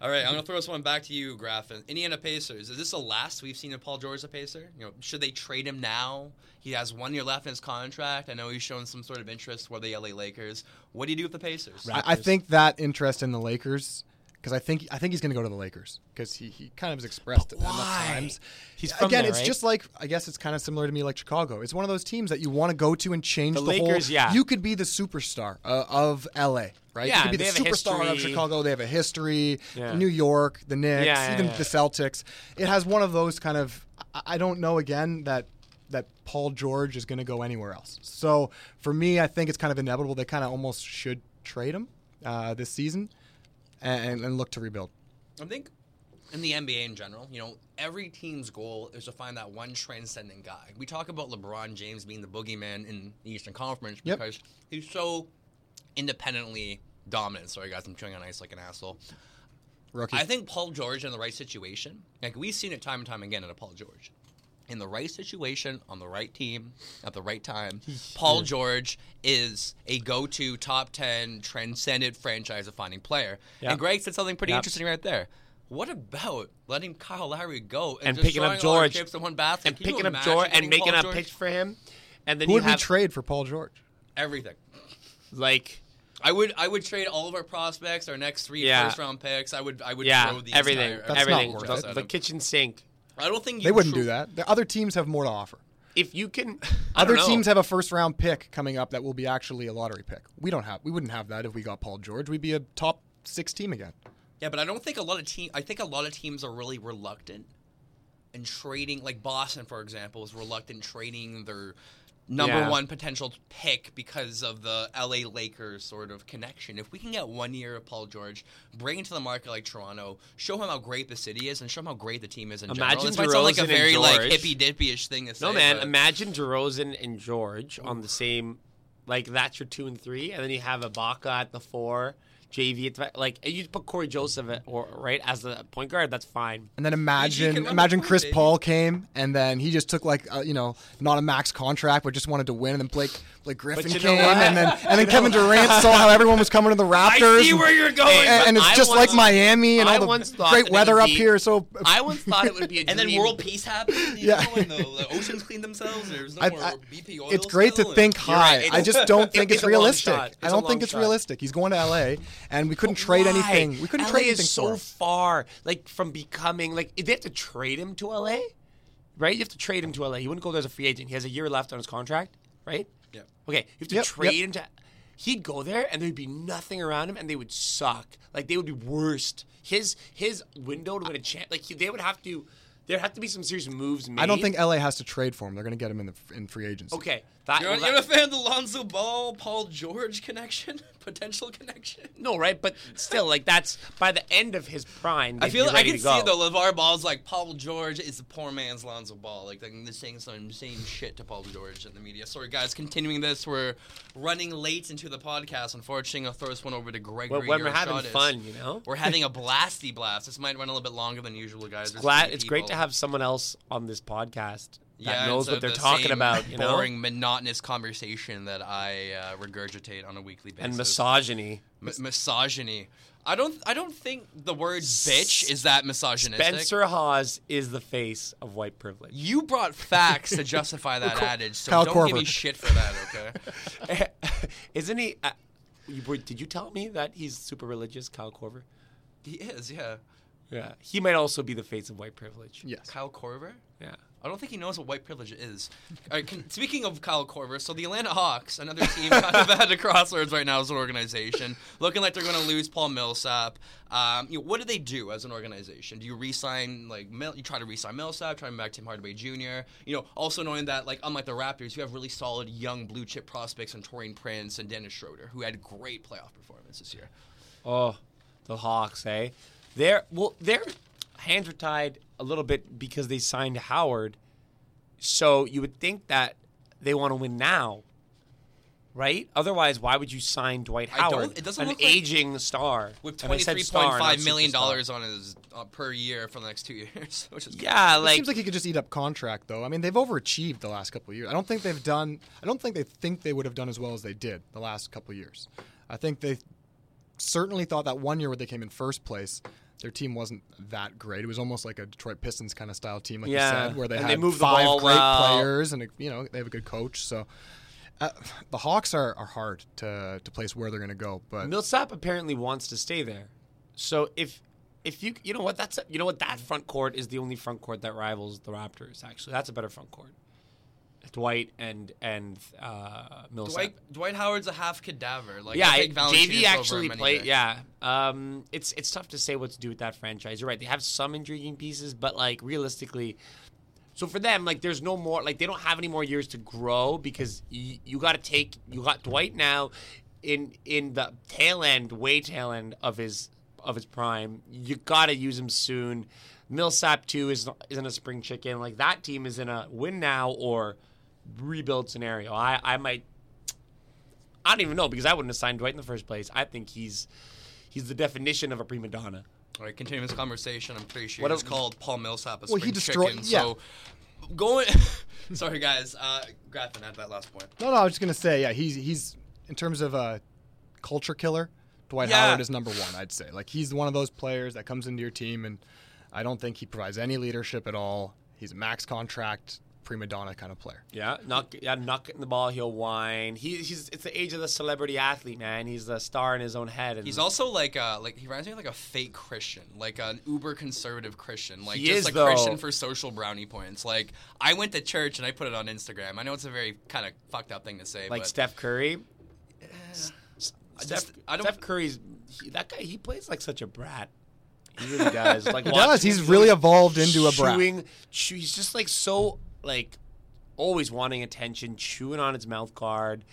All right, I'm gonna throw this one back to you, Graffin. Indiana Pacers. Is this the last we've seen of Paul George as a Pacer? You know, should they trade him now? He has one year left in his contract. I know he's shown some sort of interest for the LA Lakers. What do you do with the Pacers? I, I think that interest in the Lakers, because I think I think he's going to go to the Lakers because he, he kind of has expressed it enough why? times. He's from again. there, it's right? just like I guess it's kind of similar to me, like Chicago. It's one of those teams that you want to go to and change The the, Lakers, whole. yeah. You could be the superstar uh, of LA, right? Yeah, you could be they the superstar of. Chicago. They have a history. Yeah. New York, the Knicks, Yeah, yeah, even yeah. the Celtics. It has one of those kind of. I, I don't know again that that Paul George is going to go anywhere else. So for me, I think it's kind of inevitable. They kind of almost should trade him uh, this season and, and look to rebuild. I think in the NBA in general, you know, every team's goal is to find that one transcendent guy. We talk about LeBron James being the boogeyman in the Eastern Conference Yep. because he's so independently dominant. Sorry, guys, I'm chewing on ice like an asshole. Rookie. I think Paul George in the right situation, like we've seen it time and time again at a Paul George. In the right situation, on the right team, at the right time, Paul George is a go-to top ten transcendent franchise-defining player. Yep. And Greg said something pretty Yep. interesting right there. What about letting Kyle Lowry go and, and just picking up throwing all George chips in one basket? and Can picking up George and making Paul a George? pitch for him, and then Who you would we trade for Paul George? Everything. like I would I would trade all of our prospects, our next three Yeah. first round picks. I would I would yeah, throw the everything, entire That's not worth the, it. at the kitchen sink. I don't think you They wouldn't tru- do that. The other teams have more to offer. if you can, I Other don't know. teams have a first round pick coming up that will be actually a lottery pick. We don't have. We wouldn't have that if we got Paul George. We'd be a top six team again. Yeah, but I don't think a lot of team. I think a lot of teams are really reluctant in trading. Like Boston, for example, is reluctant trading their number Yeah. one potential pick because of the LA Lakers sort of connection. If we can get one year of Paul George, bring it to the market like Toronto, show him how great the city is, and show him how great the team is in general. Imagine This might sound like a very like hippy dippy-ish thing to say. No man, but- imagine DeRozan and George on the same, like that's your two and three, and then you have Ibaka at the four, JV at like you put Cory Joseph at, or right as the point guard. That's fine. And then imagine imagine Chris baby. Paul came and then he just took like uh, you know not a max contract but just wanted to win and then Blake Blake Griffin you know came and then and then Kevin Durant saw how everyone was coming to the Raptors. I see and- where you're going, and, and it's I just once- like Miami and I all the great weather it'd up here. So I once thought it would be a and then world peace happened. You Yeah. know, and the, the oceans cleaned themselves. There's no I- more I- BP oil. it's great to think high. right, I just don't think it's it's, a long realistic. shot. It's I a don't think it's realistic. He's going to LA and we couldn't trade Why? anything. We couldn't LA trade anything is for so him. far, like from becoming like if they have to trade him to LA, right? You have to trade him to LA. He wouldn't go there as a free agent. He has a year left on his contract, right? Yeah. Okay, you have to Yep, trade yep. him to. He'd go there and there'd be nothing around him, and they would suck. Like they would be worst. His his window to win a chance, like he, they would have to. There'd have to be some serious moves made. I don't think LA has to trade for him. They're going to get him in the in free agency. Okay, that, You're, well, you're a fan of the Lonzo Ball, Paul George connection, potential connection. no, right? But still, like that's by the end of his prime. I feel be I can see though. LaVar Ball's like Paul George is the poor man's Lonzo Ball. Like they're saying some insane shit to Paul George in the media. Sorry guys, continuing this, we're running late into the podcast. Unfortunately, I'll throw this one over to Gregory. When- when we're having fun, you know? We're having a blasty blast. This might run a little bit longer than usual, guys. There's glad it's great to have someone else on this podcast that yeah, knows instead what they're the talking same about, you know, boring, monotonous conversation that I uh, regurgitate on a weekly basis. and misogyny. M- misogyny. I don't. I don't think the word "bitch" is that misogynistic. Spencer Hawes is the face of white privilege. You brought facts to justify that adage, so Kyle don't give me shit for that, okay? Isn't he? Uh, you, did you tell me that he's super religious, Kyle Korver? he is, yeah. Yeah, he might also be the face of white privilege. Yes. Kyle Korver. Yeah. I don't think he knows what white privilege is. Can, speaking of Kyle Korver, so the Atlanta Hawks, another team kind of at a crossroads right now as an organization, looking like they're going to lose Paul Millsap. Um, you know, what do they do as an organization? Do you re-sign like Mill, you try to re-sign Millsap, try to back Tim Hardaway Jr. You know, also knowing that like unlike the Raptors, you have really solid young blue chip prospects in Taurean Prince and Dennis Schroeder, who had great playoff performances this year. Oh, the Hawks, eh? They're well, their hands are tied a little bit because they signed Howard. So you would think that they want to win now, right? Otherwise, why would you sign Dwight I don't- Howard, it doesn't an look like- aging star, With And I twenty said three star, point not five million superstar. dollars on his uh, per year for the next two years, which is Yeah, It like, seems like he could just eat up contract, though. I mean, they've overachieved the last couple of years. I don't think they've done. I don't think they think they would have done as well as they did the last couple of years. I think they certainly thought that one year where they came in first place, their team wasn't that great. It was almost like a Detroit Pistons kind of style team, like Yeah, you said, where they and had they moved the five ball great well. players and you know they have a good coach. So uh, the Hawks are, are hard to to place where they're going to go, but Millsap apparently wants to stay there. So if if you you know what that's you know what that front court is the only front court that rivals the Raptors. Actually, that's a better front court. Dwight and and uh, Millsap. Dwight Dwight Howard's a half cadaver. Like yeah, JV actually played. Yeah, um, it's it's tough to say what to do with that franchise. You're right; they have some intriguing pieces, but like realistically, so for them, like there's no more. Like they don't have any more years to grow because y- you got to take. You got Dwight now in in the tail end, way tail end of his of his prime. You got to use him soon. Millsap too is isn't a spring chicken. Like that team is in a win now or rebuild scenario. I I might I don't even know because I wouldn't have signed Dwight in the first place. I think he's he's the definition of a prima donna. All right, continuing this conversation, I'm pretty sure What it's a- called Paul Millsap a Well, spring he destroyed- chicken. yeah. So going, sorry guys, uh, Graffin had that last point. No, no, I was just gonna say, yeah, he's he's in terms of a culture killer. Dwight Yeah. Howard is number one, I'd say. Like he's one of those players that comes into your team, and I don't think he provides any leadership at all. He's a max contract prima donna kind of player. Yeah, not yeah, not getting the ball, he'll whine. He, he's it's the age of the celebrity athlete, man. He's a star in his own head. And He's also like uh like he reminds me of like a fake Christian, like an uber conservative Christian, like He just is, a though. Christian for social brownie points. Like I went to church and I put it on Instagram. I know it's a very kind of fucked up thing to say, like but Steph Curry. S- S- I Steph, just- I don't- Steph Curry's he, that guy. He plays like such a brat. He really does. Like He does. He's really evolved into a brat. chew- he's just like so like always wanting attention, chewing on his mouth guard,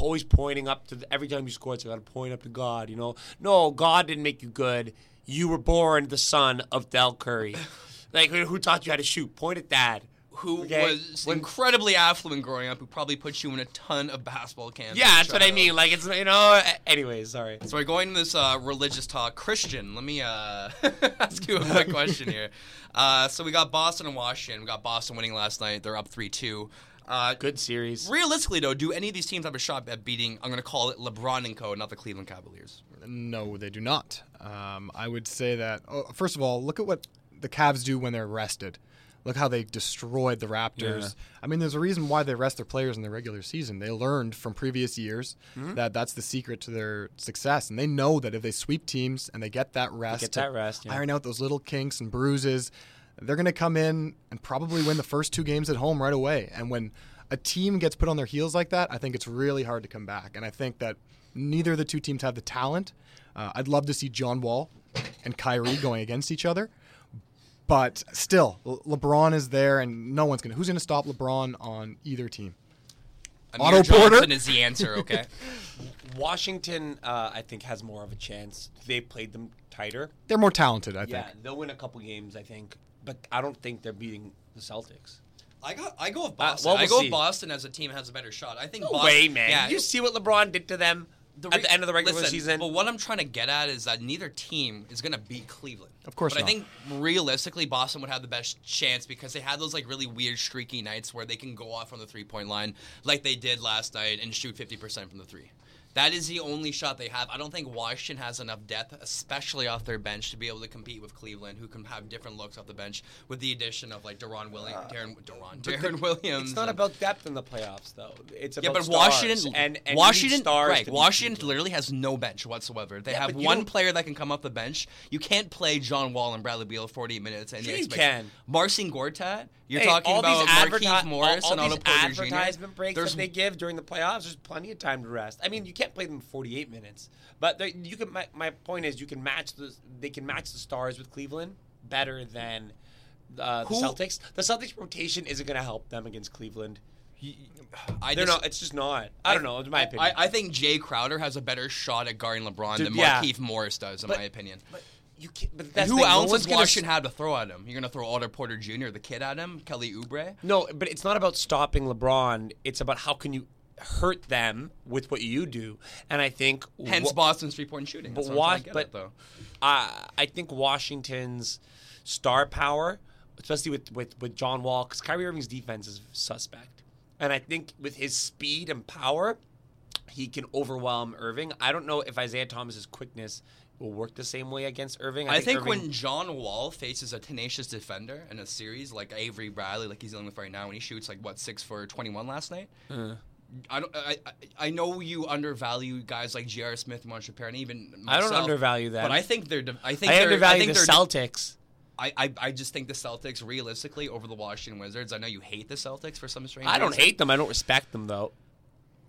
always pointing up to the, every time you score. It's got to point up to God. You know, no, God didn't make you good. You were born the son of Del Curry. like who who taught you how to shoot? Point at Dad. Who Okay, was when- incredibly affluent growing up, who probably put you in a ton of basketball camps. Yeah, that's what I mean. Like it's you know. Anyways, sorry. So we're going to this uh, religious talk. Christian, let me uh, ask you a quick question here. Uh, so we got Boston and Washington. We got Boston winning last night. They're up three two. Uh, Good series. Realistically, though, do any of these teams have a shot at beating? I'm going to call it LeBron and Co. Not the Cleveland Cavaliers. No, they do not. Um, I would say that. Oh, first of all, look at what the Cavs do when they're rested. Look how they destroyed the Raptors. Yeah. I mean, there's a reason why they rest their players in the regular season. They learned from previous years Mm-hmm. that that's the secret to their success, and they know that if they sweep teams and they get that rest, get to that rest, yeah. iron out those little kinks and bruises, they're going to come in and probably win the first two games at home right away. And when a team gets put on their heels like that, I think it's really hard to come back. And I think that neither of the two teams have the talent. Uh, I'd love to see John Wall and Kyrie going against each other. But still, Le- LeBron is there, and no one's gonna. Who's gonna stop LeBron on either team? Amir Otto Johnson Porter? is the answer. Okay. Washington, uh, I think, has more of a chance. They played them tighter. They're more talented, I think. Yeah, they'll win a couple games, I think. But I don't think they're beating the Celtics. I go. I go with Boston. well, I we'll go see. with Boston as a team has a better shot. I think. No Boston, way, man. Yeah, you see what LeBron did to them at re- the end of the regular listen, season? But what I'm trying to get at is that neither team is going to beat Cleveland. Of course But not. I think realistically, Boston would have the best chance because they had those like really weird streaky nights where they can go off on the three point line like they did last night and shoot 50% from the three. That is the only shot they have. I don't think Washington has enough depth, especially off their bench, to be able to compete with Cleveland, who can have different looks off the bench with the addition of like Deron Williams, uh, Darren, Deron, Darren Williams. it's not and- about depth in the playoffs, though. It's yeah, but. Washington and, and Washington stars right, Washington literally has no bench whatsoever. They Yeah, have one player that can come off the bench. You can't play John Wall and Bradley Beal 48 minutes and you can. Marcin Gortat. You're Hey, talking about these Markieff adverti- Morris all, and all Otto these Porter Jr. advertisement breaks There's that they give during the playoffs. There's plenty of time to rest. I mean, you can't play them 48 minutes, but you can. My, my point is, you can match the. They can match the stars with Cleveland better than uh, the Celtics. The Celtics rotation isn't going to help them against Cleveland. I They're just- not. It's just not. I don't know. It's my opinion. I, I think Jae Crowder has a better shot at guarding LeBron Dude, than yeah. Morris does, in But- my opinion. but you can't. But that's who thing, no else one's is gonna Washington s- have to throw at him? You're going to throw Otto Porter Jr., the kid, at him? Kelly Oubre? No, but it's not about stopping LeBron. It's about how can you hurt them with what you do. And I think Hence wha- Boston's three point shooting. But That's what I'm trying to Wash, get but at, though. I I think Washington's star power, especially with with, with John Wall, because Kyrie Irving's defense is suspect, and I think with his speed and power, he can overwhelm Irving. I don't know if Isaiah Thomas's quickness will work the same way against Irving. I think Irving- when John Wall faces a tenacious defender in a series like Avery Bradley, like he's dealing with right now, when he shoots like what six for twenty one last night. Uh. I don't. I, I I know you undervalue guys like J.R. Smith, Harrell, and even I don't undervalue that. But I think they're. de- I think I they're, undervalue I think the Celtics. I, I I just think the Celtics realistically over the Washington Wizards. I know you hate the Celtics for some strange. I don't reason. hate them. I don't respect them though.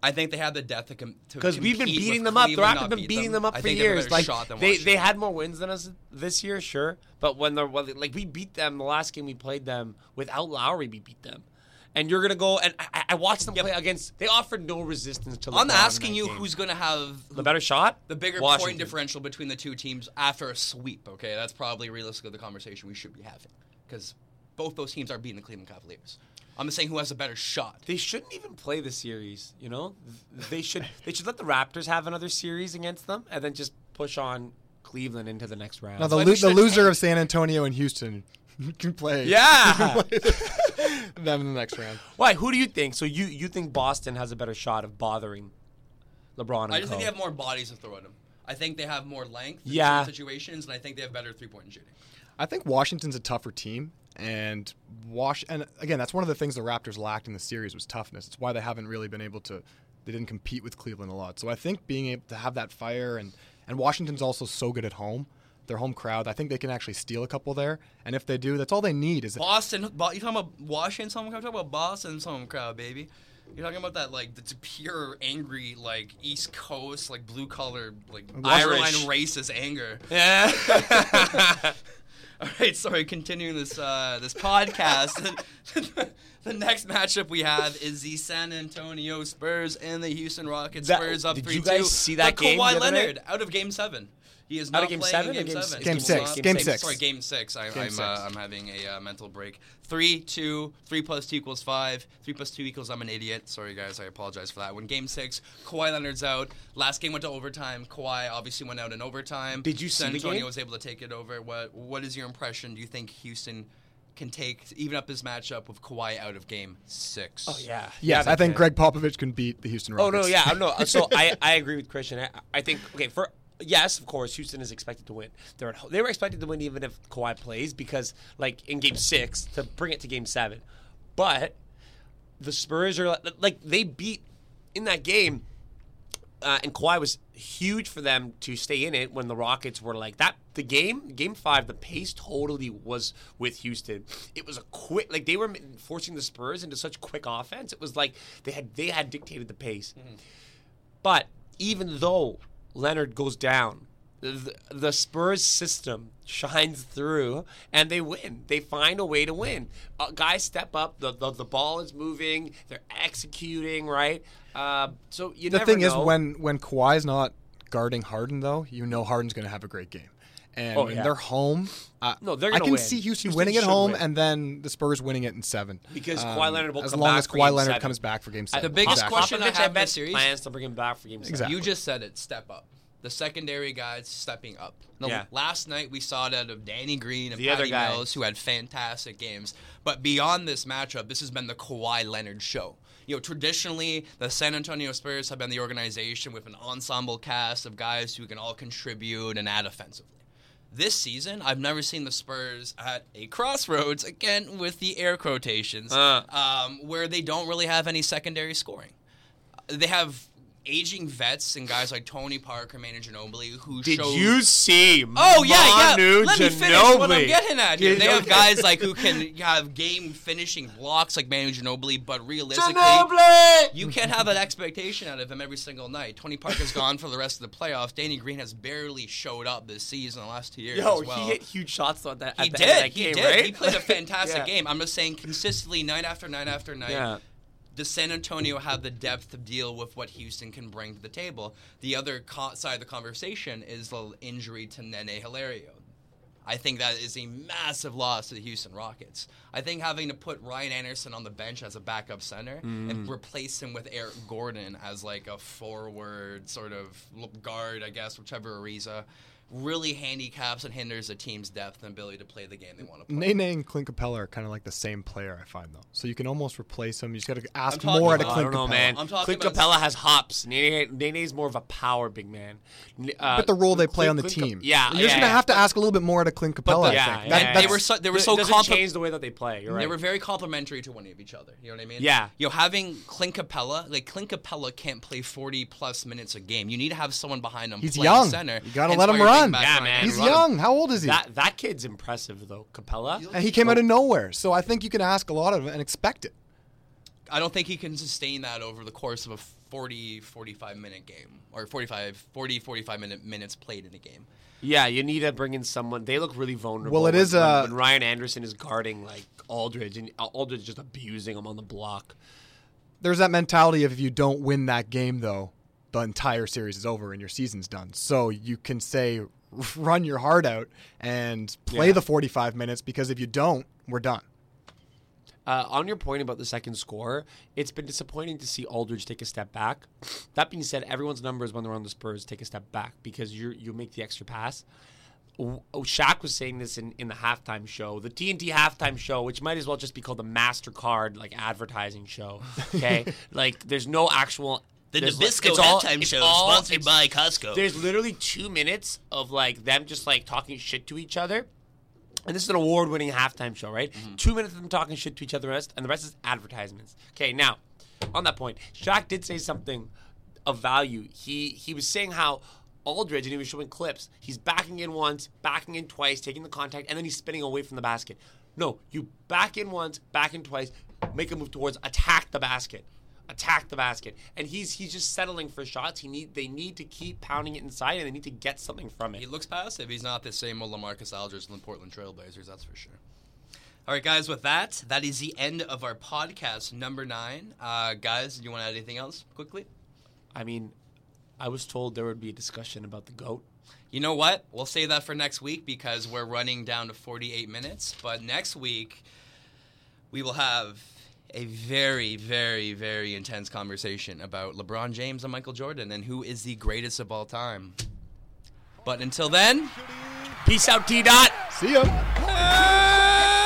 I think they have the depth to Because we've been beating them up. The Cleveland, Raptors not been beat beating them, up I for years. Like they, they had more wins than us this year, sure. But when they're well, like we beat them the last game we played them without Lowry, we beat them. And you're gonna go and I, I watched them play against. They offered no resistance to. LeBron I'm asking you game. who's going to have the better shot, the bigger Washington. point differential between the two teams after a sweep. Okay, that's probably realistically the conversation we should be having because both those teams are beating the Cleveland Cavaliers. I'm just saying who has a better shot. They shouldn't even play the series. You know, they should. They should let the Raptors have another series against them, and then just push on Cleveland into the next round. Now the, lo- the loser of San Antonio and Houston can play. Yeah. them in the next round. Why? Who do you think? So you you think Boston has a better shot of bothering LeBron? And I just think they have more bodies to throw at them. I think they have more length in Yeah. certain situations, and I think they have better three point shooting. I think Washington's a tougher team, And Wash and again, that's one of the things the Raptors lacked in the series was toughness. It's why they haven't really been able to. They didn't compete with Cleveland a lot. So I think being able to have that fire and and Washington's also so good at home. Their home crowd, I think they can actually steal a couple there. And if they do, that's all they need is Boston. Bo- you talking about Washington's home crowd? I'm talking about Boston's home crowd, baby. You're talking about that like the pure angry like East Coast like blue collar like Irish. borderline racist anger. Yeah. All right, sorry. Continuing this uh, this podcast, the next matchup we have is the San Antonio Spurs and the Houston Rockets. That- Spurs up did three you guys two. see that game Kawhi night? Leonard out of Game Seven. He is Out of Game seven in Game, Game Seven. six? Game six. not- Game six. Sorry, Game Six. I, Game I'm six. Uh, I'm having a uh, mental break. Three two three plus two equals five. Three plus two equals I'm an idiot. Sorry guys, I apologize for that. When Game Six, Kawhi Leonard's out. Last game went to overtime. Kawhi obviously went out in overtime. Did you see San the game? was able to take it over. What What is your impression? Do you think Houston? Can take even up this matchup with Kawhi out of game six. oh yeah. Yes, I think they Gregg Popovich can beat the Houston Oh no, yeah, no. So I, I agree with Christian. I, I think okay for yes, of course, Houston is expected to win. They're at, they were expected to win even if Kawhi plays because like in Game Six to bring it to Game Seven, but the Spurs are like, they beat in that game. Uh, and Kawhi was huge for them to stay in it when the Rockets were like that. The game, game five, the pace totally was with Houston. It was a quick, like they were forcing the Spurs into such quick offense. It was like they had they had dictated the pace. But even though Leonard goes down, the, the Spurs system shines through and they win. They find a way to win. Uh, guys step up. The, the the ball is moving. They're executing right. Uh, so you the thing is when when Kawhi's not guarding Harden though, you know Harden's going to have a great game. And Oh, yeah. they're home, uh, No, they're I gonna can win. see Houston, Houston winning at home win. and then the Spurs winning it in seven. Because Um, Kawhi Leonard will as come long back as for Kawhi game Leonard seven. comes back for game seven. The biggest Exactly. question I have in bet the series- plans to bring him back for game seven. Exactly. You just said it. Step up. The secondary guys stepping up. No, Yeah. Last night we saw it out of Danny Green and The other Patty. Mills, who had fantastic games. But beyond this matchup, this has been the Kawhi Leonard show. You know, traditionally, the San Antonio Spurs have been the organization with an ensemble cast of guys who can all contribute and add offensively. This season, I've never seen the Spurs at a crossroads again with the air quotations, Uh. um, where they don't really have any secondary scoring they have aging vets and guys like Tony Parker, Manu Ginobili, who Did showed- you see? Oh yeah, yeah. Manu Let me finish what I'm getting at here. They have guys like who can have game finishing blocks like Manu Ginobili, but realistically, Ginobili! you can't have that expectation out of him every single night. Tony Parker's gone for the rest of the playoffs. Danny Green has barely showed up this season, the last two years. Yo, as well. he hit huge shots at that. He did. That he game, did. Right? He played a fantastic Yeah. game. I'm just saying, consistently, night after night after night, Yeah. Does San Antonio have the depth to deal with what Houston can bring to the table? The other co- side of the conversation is the injury to Nene Hilario. I think that is a massive loss to the Houston Rockets. I think having to put Ryan Anderson on the bench as a backup center and mm-hmm. replace him with Eric Gordon as like a forward sort of guard, I guess, whichever Ariza, really handicaps and hinders a team's depth and ability to play the game they want to play. Nene and Clint Capela are kind of like the same player, I find though. So you can almost replace them. You just got to ask talking more out of about- I Clint don't know, Capela. man. I'm talking Clint about- Capela has hops. Nene, Nene's more of a power big man. Uh, But the role they play Clint- on the Clint Cap- team. yeah, you're yeah, just gonna yeah. have to ask a little bit more out of Clint Capela. I yeah, think. yeah, That- yeah, they were so they were It so doesn't compli- change the way that they play. You're right. They were very complimentary to one of each other. You know what I mean? Yeah. You know, having Clint Capela, like Clint Capela can't play 40 plus minutes a game. You need to have someone behind him He's playing young. center. You gotta let him run. Back Yeah, man. He's Anderson. young. How old is he? that that kid's impressive though, Capela. and he came out of nowhere. So I think you can ask a lot of him and expect it. I don't think he can sustain that over the course of a 40 45 minute game or 45 40 45 minute minutes played in a game. Yeah, you need to bring in someone. They look really vulnerable. Well, it when- is, when, uh, when Ryan Anderson is guarding like Aldridge, and Aldridge is just abusing him on the block. There's that mentality of if you don't win that game, though, the entire series is over and your season's done. So you can say, run your heart out and play Yeah. the 45 minutes because if you don't, we're done. Uh, on your point about the second score, it's been disappointing to see Aldridge take a step back. That being said, everyone's numbers when they're on the Spurs take a step back because you you make the extra pass. Oh, Shaq was saying this in, in the halftime show, the TNT halftime show, which might as well just be called the Mastercard like advertising show. Okay, like there's no actual. There's, like- it's all- it's all- it's- Costco. There's literally two minutes of like them just like talking shit to each other, and this is an award-winning halftime show, right? Mm-hmm. Two minutes of them talking shit to each other, rest, and the rest is advertisements. Okay, now on that point, Shaq did say something of value. He he was saying how Aldridge, and he was showing clips. He's backing in once, backing in twice, taking the contact, and then he's spinning away from the basket. No, you back in once, back in twice, make a move towards attack the basket. Attack the basket, and he's he's just settling for shots. He need they need to keep pounding it inside, and they need to get something from it. He looks passive. He's not the same old Lamarcus Aldridge in the Portland Trailblazers, that's for sure. All right, guys, with that, that is the end of our podcast number nine. Uh, guys, do you want to add anything else quickly? I mean, I was told there would be a discussion about the goat. You know what? We'll save that for next week because we're running down to 48 minutes. But next week, we will have a very, very, very intense conversation about LeBron James and Michael Jordan and who is the greatest of all time. But until then, Peace out, T Dot. See ya.